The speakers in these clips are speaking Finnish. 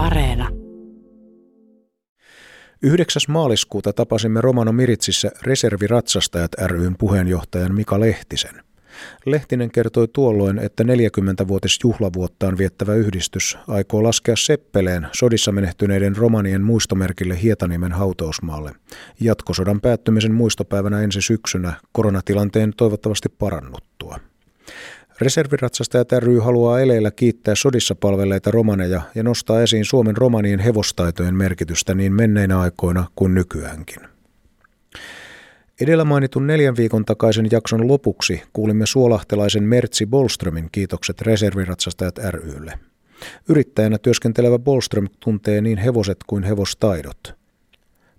Areena. 9. maaliskuuta tapasimme Romano Miritsissä reserviratsastajat ryn puheenjohtajan Mika Lehtisen. Lehtinen kertoi tuolloin, että 40-vuotis juhlavuottaan viettävä yhdistys aikoo laskea Seppeleen sodissa menehtyneiden romanien muistomerkille Hietaniemen hautausmaalle. Jatkosodan päättymisen muistopäivänä ensi syksynä koronatilanteen toivottavasti parannuttua. Reserviratsastajat ry haluaa eleillä kiittää sodissa palvelleita romaneja ja nostaa esiin Suomen romanien hevostaitojen merkitystä niin menneinä aikoina kuin nykyäänkin. Edellä mainitun neljän viikon takaisen jakson lopuksi kuulimme suolahtelaisen Mertsi Bolströmin kiitokset reserviratsastajat rylle. Yrittäjänä työskentelevä Bolström tuntee niin hevoset kuin hevostaidot.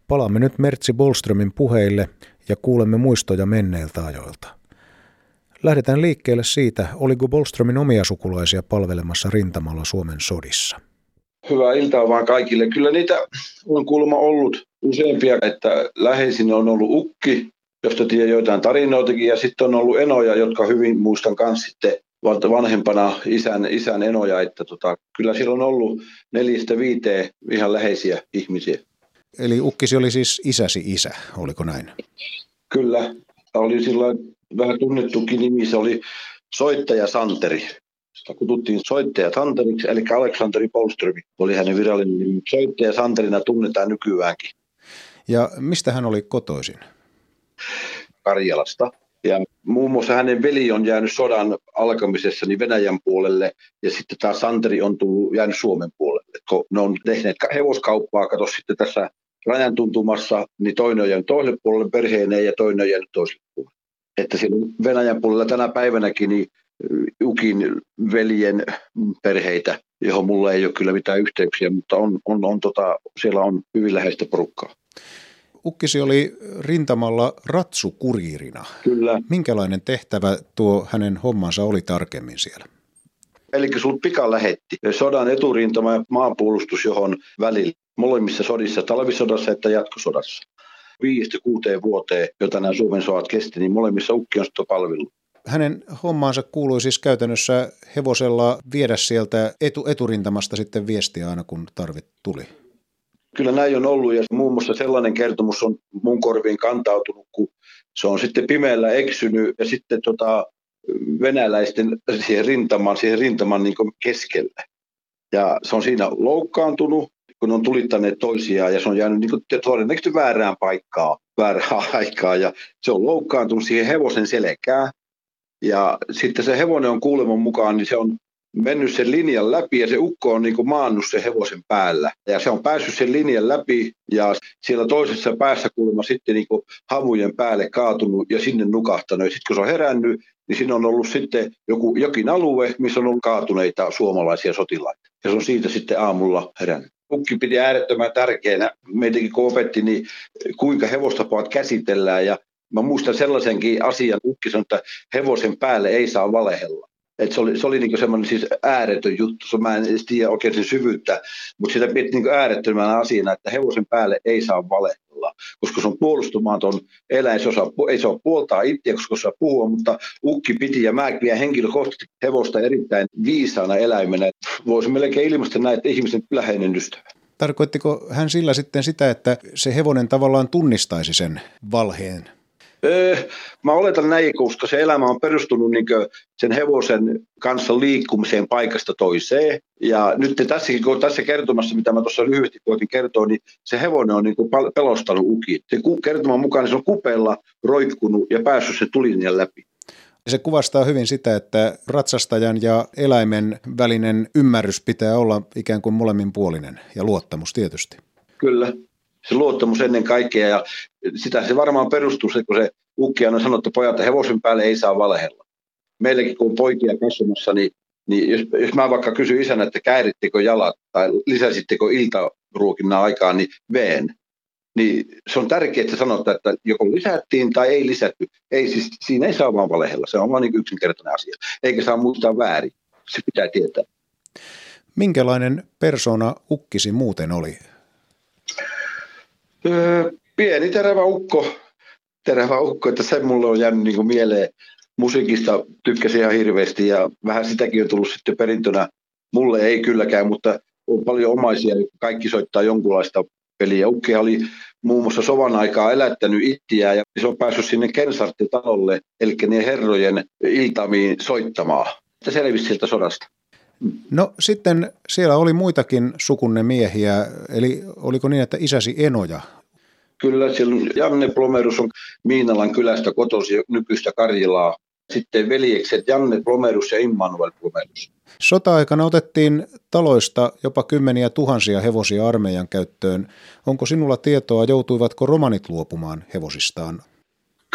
Palaamme nyt Mertsi Bolströmin puheille ja kuulemme muistoja menneiltä ajoilta. Lähdetään liikkeelle siitä, oliko Bolströmin omia sukulaisia palvelemassa rintamalla Suomen sodissa. Hyvää iltaa vaan kaikille. Kyllä niitä on kuulemma ollut useampia, että läheisin on ollut ukki, josta tiedän joitain tarinoitakin, ja sitten on ollut enoja, jotka hyvin muistan myös sitten vanhempana isän, isän enoja, että tota, kyllä siellä on ollut neljästä viiteen ihan läheisiä ihmisiä. Eli ukkisi oli siis isäsi isä, oliko näin? Kyllä, oli silloin vähän tunnettukin nimi, se oli soittaja Santeri. Sitä kututtiin soittaja Santeriksi, eli Aleksanteri Polström oli hänen virallinen nimi. Soittaja Santerina tunnetaan nykyäänkin. Ja mistä hän oli kotoisin? Karjalasta. Ja muun muassa hänen veli on jäänyt sodan alkamisessa niin Venäjän puolelle ja sitten tämä Santeri on tullut, jäänyt Suomen puolelle. Kun ne on tehneet hevoskauppaa, kato sitten tässä rajan tuntumassa, niin toinen on jäänyt toiselle puolelle perheeneen ja toinen on jäänyt toiselle puolelle. Että siinä Venäjän puolella tänä päivänäkin niin Ukin veljen perheitä, johon mulla ei ole kyllä mitään yhteyksiä, mutta on, on, on tota, siellä on hyvin läheistä porukkaa. Ukkisi oli rintamalla ratsukuriirina. Kyllä. Minkälainen tehtävä tuo hänen hommansa oli tarkemmin siellä? Eli sun pika lähetti sodan eturintama ja maanpuolustus, johon välillä molemmissa sodissa, talvisodassa että jatkosodassa. Viidestä kuuteen vuoteen, jota nämä Suomen sodat kesti, niin molemmissa ukki on palvellut. Hänen hommaansa kuului siis käytännössä hevosella viedä sieltä etu, eturintamasta sitten viestiä aina, kun tarvit tuli. Kyllä näin on ollut ja muun muassa sellainen kertomus on mun korviin kantautunut, kun se on sitten pimeällä eksynyt ja sitten tota, venäläisten siihen rintaman, siihen rintaman niin keskelle. Ja se on siinä loukkaantunut, kun on tulittaneet toisiaan ja se on jäänyt niin kuin todennäköisesti väärään paikkaan, väärään aikaan ja se on loukkaantunut siihen hevosen selkään. Ja sitten se hevonen on kuuleman mukaan, niin se on mennyt sen linjan läpi ja se ukko on niin kuin maannut sen hevosen päällä. Ja se on päässyt sen linjan läpi ja siellä toisessa päässä kuulemma sitten niin kuin havujen päälle kaatunut ja sinne nukahtanut. Ja sitten kun se on herännyt, niin siinä on ollut sitten joku, jokin alue, missä on ollut kaatuneita suomalaisia sotilaita. Ja se on siitä sitten aamulla herännyt. Ukki piti äärettömän tärkeänä, meitäkin kun opetti, niin kuinka hevostapaat käsitellään. Ja Mä muistan sellaisenkin asian, ukki sanoi, että hevosen päälle ei saa valehella. Et se oli, se oli niin semmoinen siis ääretön juttu, mä en tiedä oikein sen syvyyttä, mutta sitä piti niin äärettömänä asiana, että hevosen päälle ei saa valehella, koska se on puolustumaton eläin, se osaa, ei saa puoltaa itseä, koska osaa puhua, mutta ukki piti ja mä pidän henkilökohtaisesti hevosta erittäin viisaana eläimenä. Voisi melkein ilmaista näitä ihmisen läheinen ystävä. Tarkoittiko hän sillä sitten sitä, että se hevonen tavallaan tunnistaisi sen valheen mä oletan näin, koska se elämä on perustunut niin sen hevosen kanssa liikkumiseen paikasta toiseen. Ja nyt tässäkin, kun tässä kertomassa, mitä mä tuossa lyhyesti koitin kertoa, niin se hevonen on niin pelostanut uki. Se kertoman mukaan niin se on kupella roikkunut ja päässyt sen tulinjan läpi. Se kuvastaa hyvin sitä, että ratsastajan ja eläimen välinen ymmärrys pitää olla ikään kuin molemminpuolinen ja luottamus tietysti. Kyllä, se luottamus ennen kaikkea ja sitä se varmaan perustuu, kun se ukki on sanonut, että pojat, hevosen päälle ei saa valehella. Meilläkin kun on poikia kasvamassa, niin, niin jos, jos mä vaikka kysyn isänä, että käärittekö jalat tai lisäsittekö iltaruokinnan aikaan, niin veen. Niin se on tärkeää, että sanotaan, että joko lisättiin tai ei lisätty. Ei siis, siinä ei saa vaan valehella, se on vain niin yksinkertainen asia. Eikä saa muistaa väärin, se pitää tietää. Minkälainen persona ukkisi muuten oli? Öö, pieni terävä ukko, terävä ukko, että se mulle on jäänyt niin mieleen. Musiikista tykkäsin ihan hirveästi ja vähän sitäkin on tullut sitten perintönä. Mulle ei kylläkään, mutta on paljon omaisia, kaikki soittaa jonkunlaista peliä. Ukki oli muun muassa sovan aikaa elättänyt ittiä ja se on päässyt sinne Kensartti-talolle, eli ne herrojen iltamiin soittamaan. Että selvisi sieltä sodasta. No sitten siellä oli muitakin sukunne miehiä, eli oliko niin, että isäsi Enoja? Kyllä, siellä Janne Plomerus on Miinalan kylästä kotosi nykyistä Karjilaa. Sitten veljekset Janne Plomerus ja Immanuel Plomerus. Sota-aikana otettiin taloista jopa kymmeniä tuhansia hevosia armeijan käyttöön. Onko sinulla tietoa, joutuivatko romanit luopumaan hevosistaan?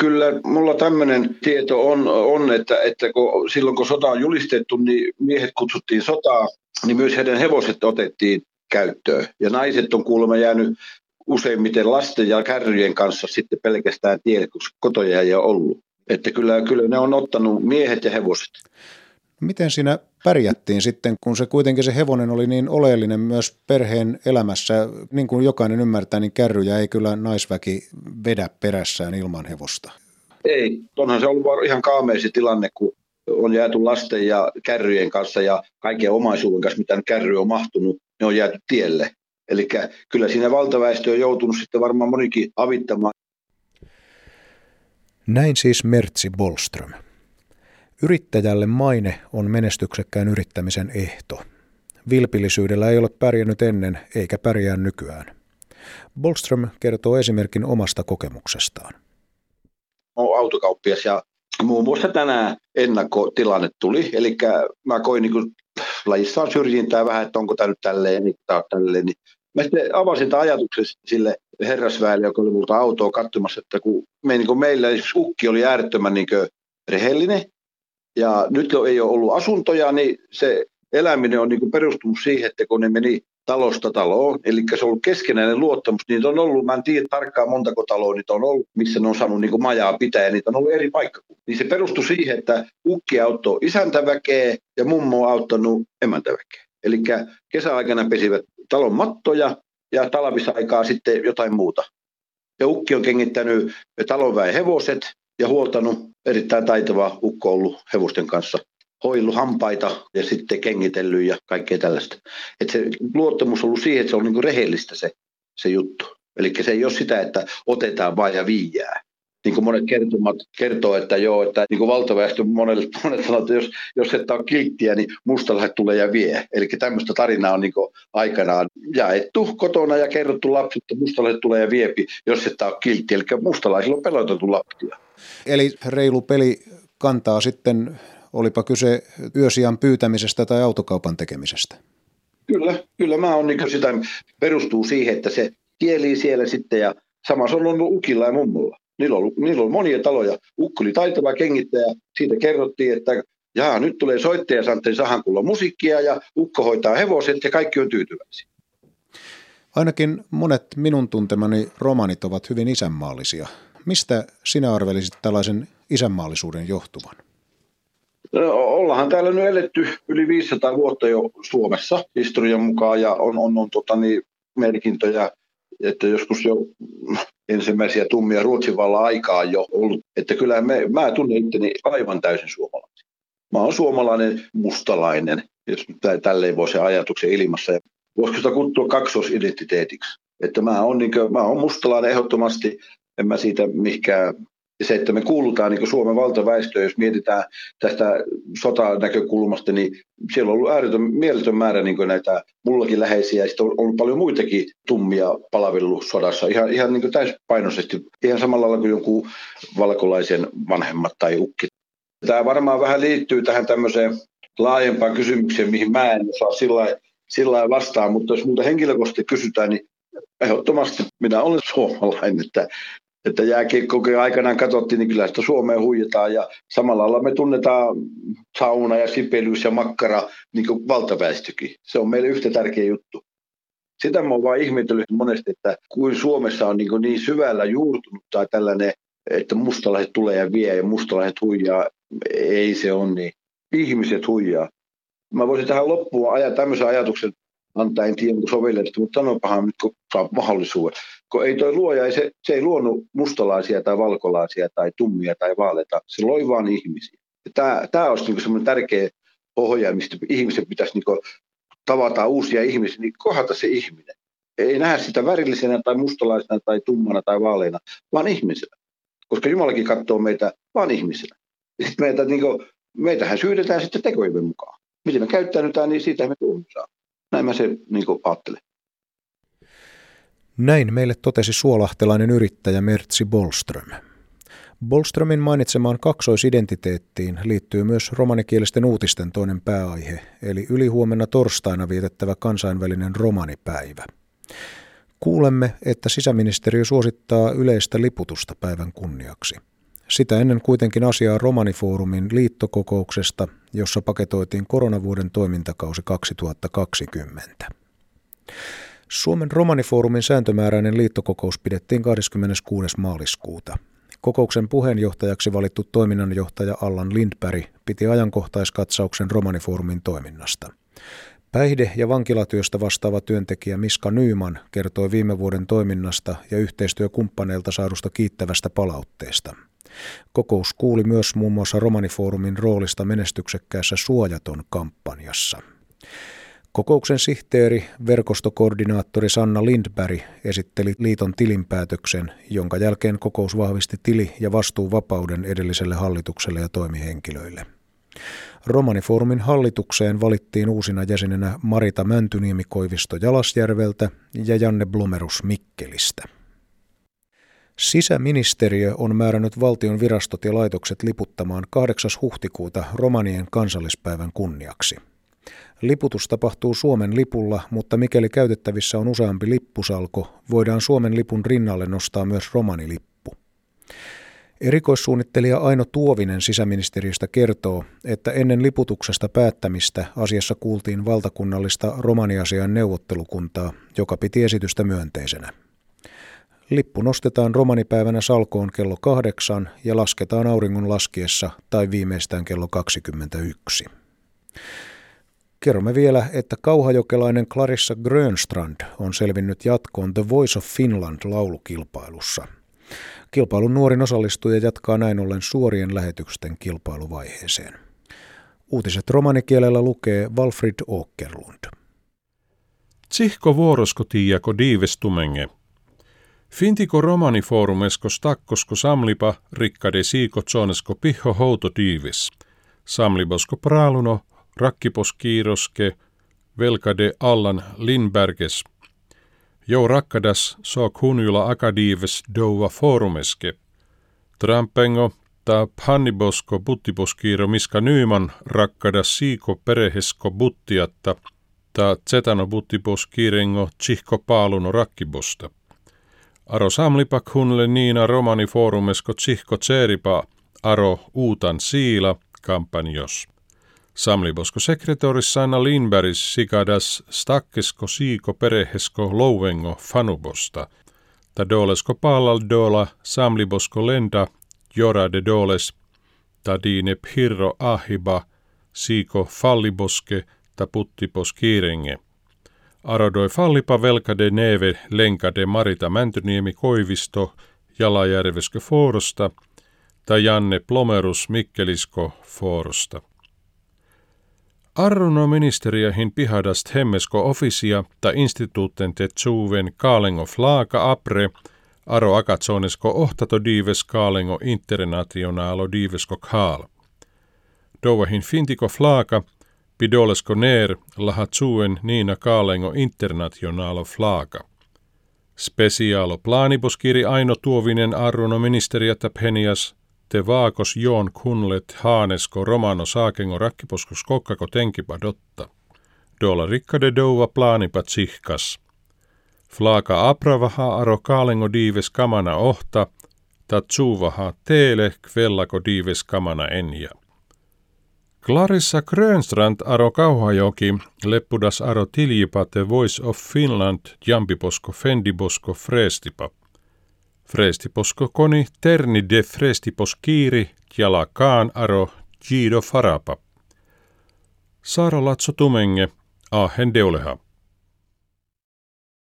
Kyllä mulla tämmöinen tieto on, on että, että kun, silloin kun sota on julistettu, niin miehet kutsuttiin sotaa, niin myös heidän hevoset otettiin käyttöön. Ja naiset on kuulemma jäänyt useimmiten lasten ja kärryjen kanssa sitten pelkästään tielle, koska kotoja ei ole ollut. Että kyllä, kyllä ne on ottanut miehet ja hevoset. Miten siinä pärjättiin sitten, kun se kuitenkin se hevonen oli niin oleellinen myös perheen elämässä? Niin kuin jokainen ymmärtää, niin kärryjä ei kyllä naisväki vedä perässään ilman hevosta. Ei, onhan se ollut ihan kaameisi tilanne, kun on jääty lasten ja kärryjen kanssa ja kaiken omaisuuden kanssa, mitä kärry on mahtunut, ne on jääty tielle. Eli kyllä siinä valtaväestö on joutunut sitten varmaan monikin avittamaan. Näin siis Mertsi Bolström. Yrittäjälle maine on menestyksekkään yrittämisen ehto. Vilpillisyydellä ei ole pärjännyt ennen eikä pärjää nykyään. Bolström kertoo esimerkin omasta kokemuksestaan. Olen autokauppias ja muun muassa tänään ennakkotilanne tuli. Eli mä koin niin lajissaan syrjintää vähän, että onko tämä nyt tälleen, niin tämä tälleen. Niin mä sitten avasin tämän ajatuksen sille herrasväelle, joka oli multa autoa katsomassa, että kun me, niin kuin meillä ukki oli äärettömän niin rehellinen, ja nyt kun ei ole ollut asuntoja, niin se eläminen on niin perustunut siihen, että kun ne meni talosta taloon, eli se on ollut keskenäinen luottamus, niitä on ollut, mä en tiedä tarkkaan montako taloa niitä on ollut, missä ne on saanut niin majaa pitää, ja niitä on ollut eri paikkakunnilla. Niin se perustui siihen, että ukki auttoi isäntäväkeä ja mummo on auttanut emäntäväkeä. Eli kesäaikana pesivät talon mattoja ja talvisaikaa sitten jotain muuta. Ja ukki on kengittänyt talonväen hevoset ja huoltanut erittäin taitava ukko ollut hevosten kanssa hoillut hampaita ja sitten kengitellyt ja kaikkea tällaista. Et se luottamus on ollut siihen, että se on niin rehellistä se, se juttu. Eli se ei ole sitä, että otetaan vain ja viiää. Niin kuin monet kertomat kertoo, että joo, että niin kuin valtaväestö monet, monet sanoo, että jos, jos et ole kilttiä, niin mustalaiset tulee ja vie. Eli tämmöistä tarinaa on niin aikanaan jaettu kotona ja kerrottu lapsille, että mustalaiset tulee ja viepi, jos et ole kiltti. Eli mustalaisilla on pelotettu lapsia. Eli reilu peli kantaa sitten, olipa kyse yösijan pyytämisestä tai autokaupan tekemisestä. Kyllä, kyllä mä oon niin sitä, perustuu siihen, että se kieli siellä sitten ja sama se on ollut ukilla ja mummulla. Niillä on, niillä on monia taloja. Ukko oli taitava kengittäjä. Siitä kerrottiin, että jaa, nyt tulee soittaja Santten Sahankulla musiikkia ja ukko hoitaa hevoset ja kaikki on tyytyväisiä. Ainakin monet minun tuntemani romanit ovat hyvin isänmaallisia. Mistä sinä arvelisit tällaisen isänmaallisuuden johtuvan? No, täällä nyt eletty yli 500 vuotta jo Suomessa historian mukaan ja on, on, on tota, niin, merkintöjä, että joskus jo ensimmäisiä tummia Ruotsin vallan aikaa jo ollut. Että kyllä me, mä tunnen itteni aivan täysin suomalainen. Mä oon suomalainen mustalainen, jos nyt tälleen voi se ajatuksen ilmassa. Ja voisiko sitä kutsua kaksoisidentiteetiksi? Että mä oon, niin kuin, mä oon mustalainen ehdottomasti, en mä siitä ja se, että me kuulutaan niin Suomen valtaväestöön, jos mietitään tästä sotanäkökulmasta, niin siellä on ollut ääretön, mieletön määrä niin näitä mullakin läheisiä, ja sitten on ollut paljon muitakin tummia palvelusodassa, ihan, ihan niin täyspainoisesti, ihan samalla lailla kuin jonkun valkolaisen vanhemmat tai ukki. Tämä varmaan vähän liittyy tähän tämmöiseen laajempaan kysymykseen, mihin mä en osaa sillä sillä vastaan, mutta jos muuta henkilökohtaisesti kysytään, niin ehdottomasti minä olen suomalainen, että että jääkiekkokin aikanaan katsottiin, niin kyllä sitä Suomeen huijataan ja samalla lailla me tunnetaan sauna ja sipelyys ja makkara niin kuin valtaväestökin. Se on meille yhtä tärkeä juttu. Sitä mä oon vaan ihmetellyt monesti, että kuin Suomessa on niin, niin syvällä juurtunut tai tällainen, että mustalaiset tulee ja vie ja mustalaiset huijaa. Ei se on niin. Ihmiset huijaa. Mä voisin tähän loppuun ajaa tämmöisen ajatuksen, antaa, en tiedä onko sovellettu, mutta sanopahan nyt, saa mahdollisuuden. Kun ei toi luoja, ei se, se ei luonut mustalaisia tai valkolaisia tai tummia tai vaaleita, se loi vaan ihmisiä. Tämä, tämä olisi niin semmoinen tärkeä pohja, mistä ihmiset pitäisi niin tavataan uusia ihmisiä, niin kohdata se ihminen. Ei nähdä sitä värillisenä tai mustalaisena tai tummana tai vaaleina, vaan ihmisenä. Koska Jumalakin katsoo meitä vaan ihmisenä. Sitten meitä, niin kuin, meitähän syydetään sitten tekojen mukaan. Miten me käyttäydytään, niin siitä me tuomitaan. Näin mä se niin kuin. Näin meille totesi suolahtelainen yrittäjä Mertsi Bolström. Bolströmin mainitsemaan kaksoisidentiteettiin liittyy myös romanikielisten uutisten toinen pääaihe, eli ylihuomenna torstaina vietettävä kansainvälinen romanipäivä. Kuulemme, että sisäministeriö suosittaa yleistä liputusta päivän kunniaksi. Sitä ennen kuitenkin asiaa Romanifoorumin liittokokouksesta, jossa paketoitiin koronavuoden toimintakausi 2020. Suomen Romanifoorumin sääntömääräinen liittokokous pidettiin 26. maaliskuuta. Kokouksen puheenjohtajaksi valittu toiminnanjohtaja Allan Lindberg piti ajankohtaiskatsauksen Romanifoorumin toiminnasta. Päihde- ja vankilatyöstä vastaava työntekijä Miska Nyyman kertoi viime vuoden toiminnasta ja yhteistyökumppaneilta saadusta kiittävästä palautteesta. Kokous kuuli myös muun muassa Romanifoorumin roolista menestyksekkäässä Suojaton kampanjassa. Kokouksen sihteeri, verkostokoordinaattori Sanna Lindberg esitteli liiton tilinpäätöksen, jonka jälkeen kokous vahvisti tili- ja vastuuvapauden edelliselle hallitukselle ja toimihenkilöille. Romanifoorumin hallitukseen valittiin uusina jäsenenä Marita Mäntyniemi Koivisto Jalasjärveltä ja Janne Blomerus Mikkelistä. Sisäministeriö on määrännyt valtion virastot ja laitokset liputtamaan 8. huhtikuuta romanien kansallispäivän kunniaksi. Liputus tapahtuu Suomen lipulla, mutta mikäli käytettävissä on useampi lippusalko, voidaan Suomen lipun rinnalle nostaa myös romanilippu. Erikoissuunnittelija Aino Tuovinen sisäministeriöstä kertoo, että ennen liputuksesta päättämistä asiassa kuultiin valtakunnallista romaniasian neuvottelukuntaa, joka piti esitystä myönteisenä. Lippu nostetaan romanipäivänä salkoon kello kahdeksan ja lasketaan auringon laskiessa tai viimeistään kello 21. Kerromme vielä, että kauhajokelainen Clarissa Grönstrand on selvinnyt jatkoon The Voice of Finland laulukilpailussa. Kilpailun nuorin osallistuja jatkaa näin ollen suorien lähetysten kilpailuvaiheeseen. Uutiset romanikielellä lukee Walfrid Åkerlund. Tsihko vuoroskotiako diivestumenge. Fintiko romaniforumesko stakkosko samlipa rikkade siiko tsonesko piho houto diivis. Samlibosko praaluno rakkipos kiiroske velkade Allan Lindberges. Jo rakkadas so kunjula akadiives douva forumeske. Trampengo ta pannibosko buttiposkiiro miska Nyman rakkadas siiko perehesko buttiatta ta zetano buttiposkiirengo tsihko paaluno rakkibosta. Aro samlipak hunle niina romani forumesko tsihko tseripa aro uutan siila kampanjos. Samlibosko sekretorissa Anna Lindbergis sikadas stakkesko siiko perehesko louvengo fanubosta. Ta dolesko paalal dola samlibosko lenda jora de doles ta diine pirro ahiba siiko falliboske ta puttipos kiirenge. Arodoi fallipa velka de neve lenka de Marita Mäntyniemi Koivisto Jalajärveskö Foorosta tai Janne Plomerus Mikkelisko Foorosta. Arruno ministeriöhin pihadast hemmesko ofisia ta instituutten tetsuven kaalengo flaaka apre aro akatsonesko ohtato diives kaalengo internationaalo diivesko kaal. Dovahin fintiko flaaka pidolesko neer lahatsuen niina kaalengo internationaalo flaaka. Spesiaalo plaaniposkiri Aino Tuovinen arruno ministeriötä penias te vaakos joon kunlet haanesko romano saakengo rakkiposkos kokkako tenkipa dotta. Dola rikkade douva plaanipa tsihkas. Flaaka apravaha aro kaalengo diives kamana ohta, tatsuvaha teele kvellako diives kamana enja. Clarissa Grönstrand aro kauhajoki, leppudas aro tiljipate Voice of Finland, jampiposko fendibosko freestipa. Frestiposko koni terni de frestipos kiiri kaan aro Gido farapa. Saara Latso Tumenge, ahen deuleha.